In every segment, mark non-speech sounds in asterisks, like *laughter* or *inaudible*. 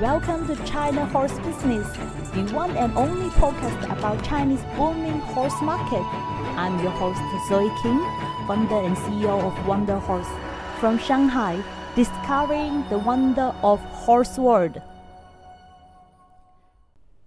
Welcome to China Horse Business, the one and only podcast about Chinese booming horse market. I'm your host Zoe King, founder and CEO of Wonder Horse from Shanghai, discovering the wonder of horse world.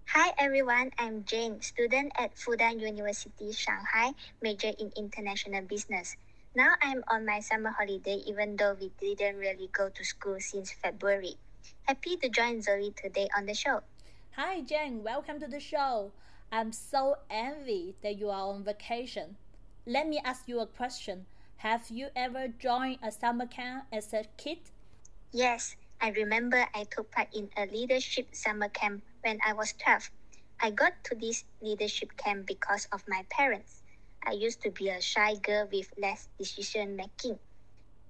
Hi everyone, I'm Jane, student at Fudan University, Shanghai, major in international business. Now I'm on my summer holiday even though we didn't really go to school since February. Happy to join Zoe today on the show. Hi, Jen. Welcome to the show. I'm so envy that you are on vacation. Let me ask you a question. Have you ever joined a summer camp as a kid? Yes, I remember I took part in a leadership summer camp when I was 12. I got to this leadership camp because of my parents. I used to be a shy girl with less decision making.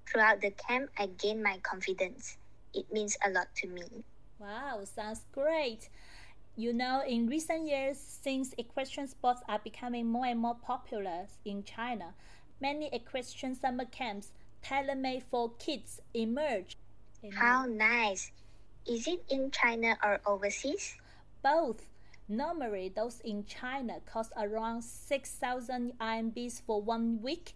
Throughout the camp, I gained my confidence it means a lot to me. Wow, sounds great. You know, in recent years, since equestrian sports are becoming more and more popular in China, many equestrian summer camps tailor-made for kids emerge. How nice! Is it in China or overseas? Both. Normally, those in China cost around 6,000 RMBs for one week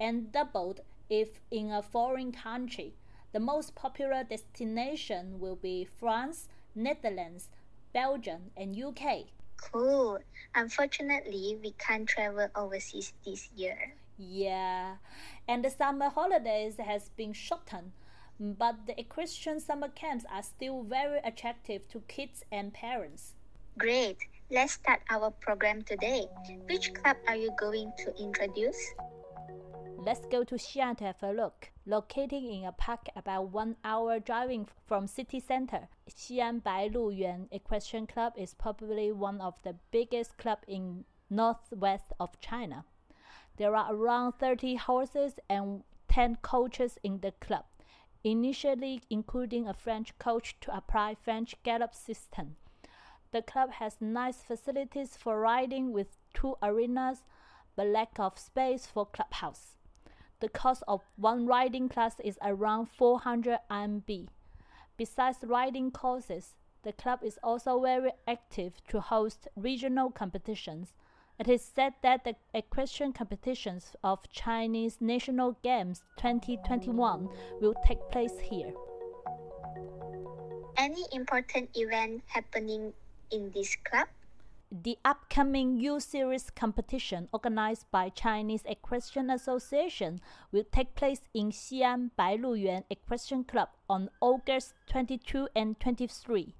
and doubled if in a foreign country. The most popular destination will be France, Netherlands, Belgium, and UK. Cool. Unfortunately, we can't travel overseas this year. Yeah, and the summer holidays has been shortened, but the equestrian summer camps are still very attractive to kids and parents. Great. Let's start our program today. Which club are you going to introduce? Let's go to Xi'an to have a look. Located in a park about one hour driving from city center, Xi'an Bailu Yuan Equestrian Club is probably one of the biggest clubs in northwest of China. There are around 30 horses and 10 coaches in the club, initially including a French coach to apply French gallop system. The club has nice facilities for riding with two arenas, but lack of space for clubhouse. The cost of one riding class is around 400 RMB. Besides riding courses, the club is also very active to host regional competitions. It is said that the equestrian competitions of Chinese National Games 2021 will take place here. Any important event happening in this club? The upcoming U Series competition organized by Chinese Equestrian Association will take place in Xi'an Bailuyuan Equestrian Club on August 22 and 23.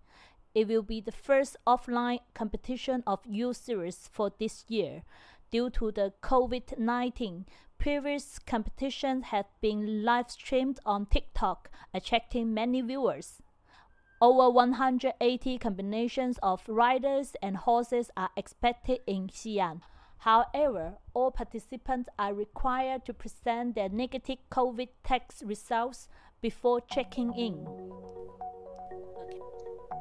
It will be the first offline competition of U Series for this year. Due to the COVID 19, previous competitions had been live streamed on TikTok, attracting many viewers. Over 180 combinations of riders and horses are expected in Xi'an. However, all participants are required to present their negative COVID test results before checking in.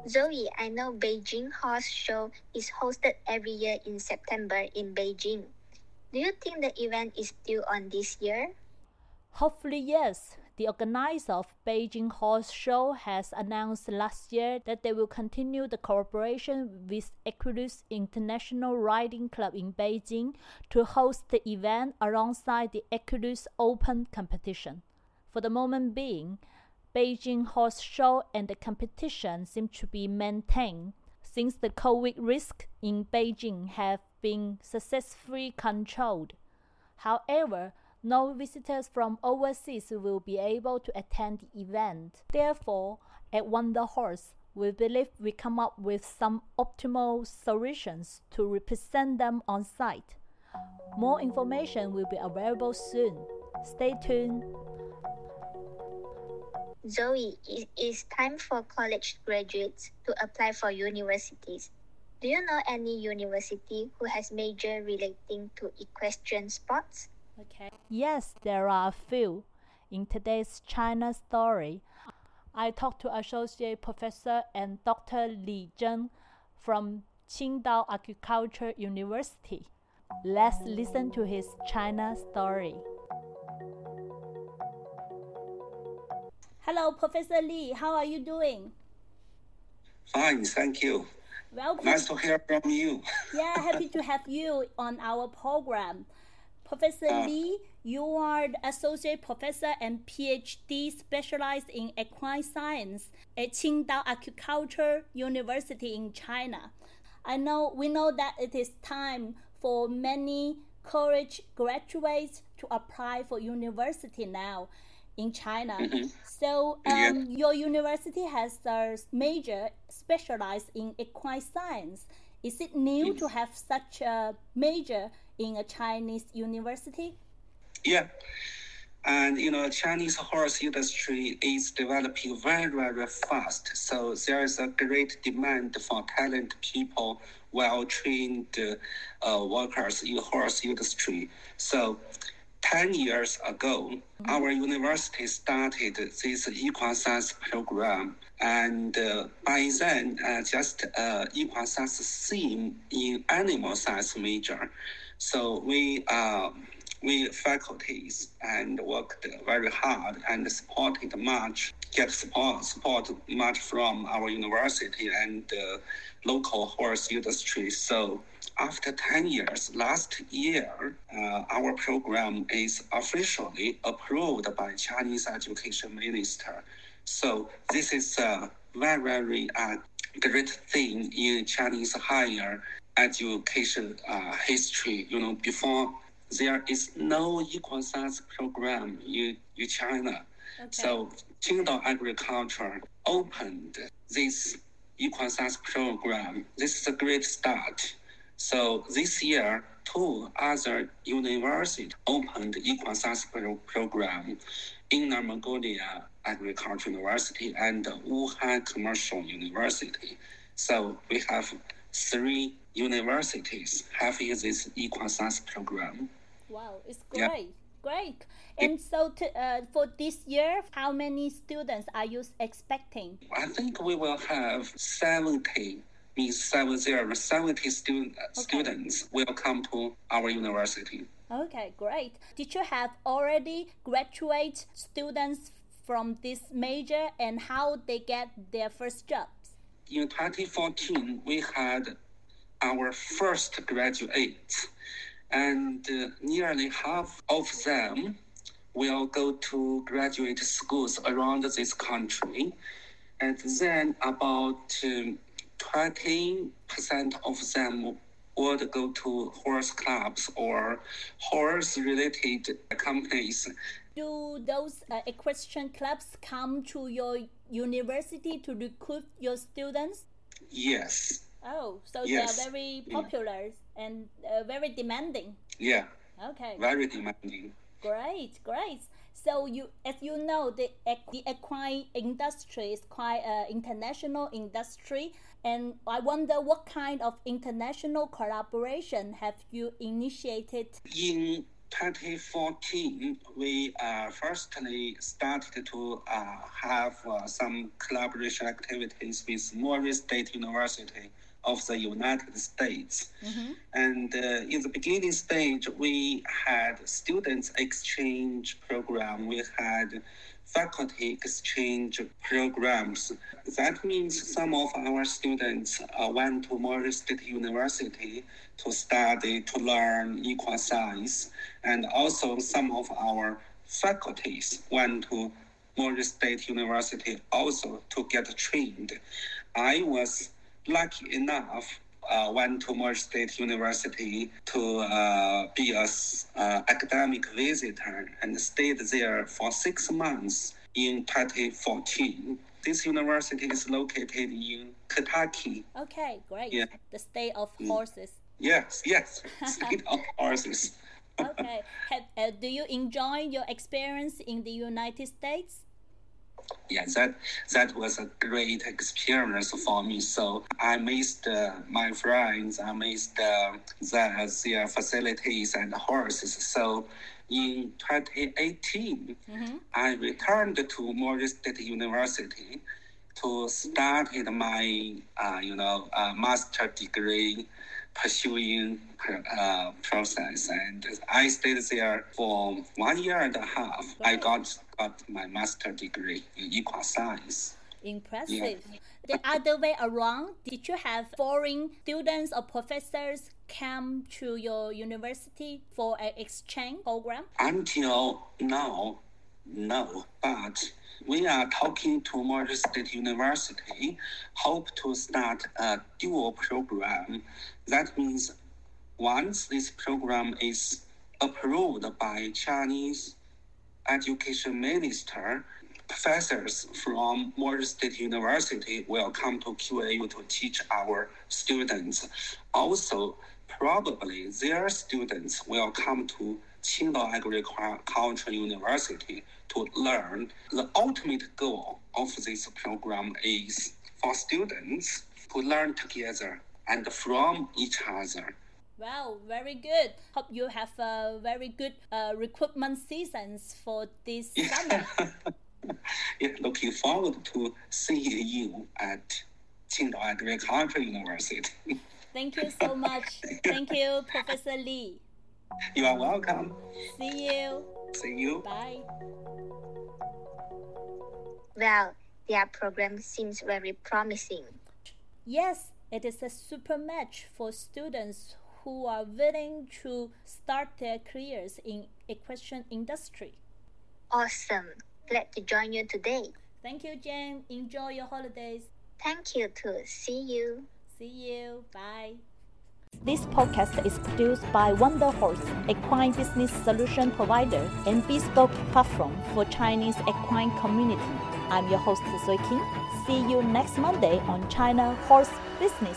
Zoe, I know Beijing Horse Show is hosted every year in September in Beijing. Do you think the event is still on this year? Hopefully, yes. The organizer of Beijing Horse Show has announced last year that they will continue the cooperation with Equus International Riding Club in Beijing to host the event alongside the Equus Open competition. For the moment being, Beijing Horse Show and the competition seem to be maintained since the COVID risk in Beijing have been successfully controlled. However, no visitors from overseas will be able to attend the event. Therefore, at Wonder Horse, we believe we come up with some optimal solutions to represent them on site. More information will be available soon. Stay tuned. Zoe, it is time for college graduates to apply for universities. Do you know any university who has major relating to equestrian sports? Okay. Yes, there are a few. In today's China story, I talked to Associate Professor and Dr. Li Zheng from Qingdao Agriculture University. Let's listen to his China story. Hello, Professor Li. How are you doing? Fine, thank you. Welcome. Nice to hear from you. yeah, happy to have you on our program. Professor Uh, Li, you are associate professor and PhD specialized in equine science at Qingdao Agriculture University in China. I know we know that it is time for many college graduates to apply for university now in China. So Yeah. um, your university has a major specialized in equine science. Is it new to have such a major in a Chinese university? Yeah. And you know, Chinese horse industry is developing very, very fast. So there is a great demand for talented people, well-trained uh, workers in horse industry. So, ten years ago, our university started this science program, and uh, by then, uh, just uh, science theme in animal science major. So we. Um, we faculties and worked very hard and supported much, get support, support much from our university and uh, local horse industry. So after 10 years, last year, uh, our program is officially approved by Chinese education minister. So this is a very, very uh, great thing in Chinese higher education uh, history. You know, before there is no equine science program in, in China. Okay. So Qingdao Agriculture opened this equine science program. This is a great start. So this year, two other universities opened equine science pro- program, Inner Mongolia Agricultural University and Wuhan Commercial University. So we have three universities having this equine science program. Wow, it's Yeah. great, great. And so, to, uh, for this year, how many students are you expecting? I think we will have 70, means 70, 70 student, students will come to our university. Okay, great. Did you have already graduate students from this major and how they get their first jobs? In 2014, we had our first graduates, and uh, nearly half of them will go to graduate schools around this country. And then about um, 20% of them would go to horse clubs or horse related companies. Do those uh, equestrian clubs come to your university to recruit your students? Yes. Oh, so Yes. they are very popular and uh, very demanding. Yeah. Okay, Very demanding. Great, great. So you, as you know, the the equine industry is quite an international industry, and I wonder what kind of international collaboration have you initiated? In 2014, we uh, firstly started to uh, have uh, some collaboration activities with Murray State University of the United States. And uh, in the beginning stage, we had students exchange program. We had faculty exchange programs. That means some of our students uh, went to Murray State University to study, to learn equine science, and also some of our faculties went to Murray State University also to get trained. I was lucky enough uh, went to Murray State University to uh, be a uh, academic visitor and stayed there for six months in 2014. This university is located in Kentucky. Okay, great. Yeah. The state of horses. Yes, yes, *laughs* state of horses. *laughs* Okay. Have, uh, do you enjoy your experience in the United States? Yeah, that that was a great experience for me. So I missed uh, my friends, I missed uh, the, their facilities and horses. So in 2018, I returned to Murray State University to start my uh, you know uh, master degree pursuing uh, process and I stayed there for one year and a half. I got got my master degree in equine science. Impressive. The other way around, did you have foreign students or professors come to your university for an exchange program? Until now, no. But we are talking to Murray State University, hope to start a dual program. That means once this program is approved by Chinese education minister, professors from Murray State University will come to QAU to teach our students. Also, probably their students will come to Qingdao Agricultural University to learn. The ultimate goal of this program is for students to learn together and from each other. Wow, very good. Hope you have a very good uh, recruitment seasons for this *laughs* summer. yeah, looking forward to seeing you at Qingdao Agricultural University. Thank you so much. Thank you, Professor Li. You are welcome. See you. See you. Bye. Well, their program seems very promising. Yes, it is a super match for students who are willing to start their careers in equestrian industry. Awesome. Glad to join you today. Thank you, Jane. Enjoy your holidays. Thank you too. See you. See you. Bye. This podcast is produced by Wonder Horse, equine business solution provider and bespoke platform for Chinese equine community. I'm your host Zoe King. See you next Monday on China Horse Business.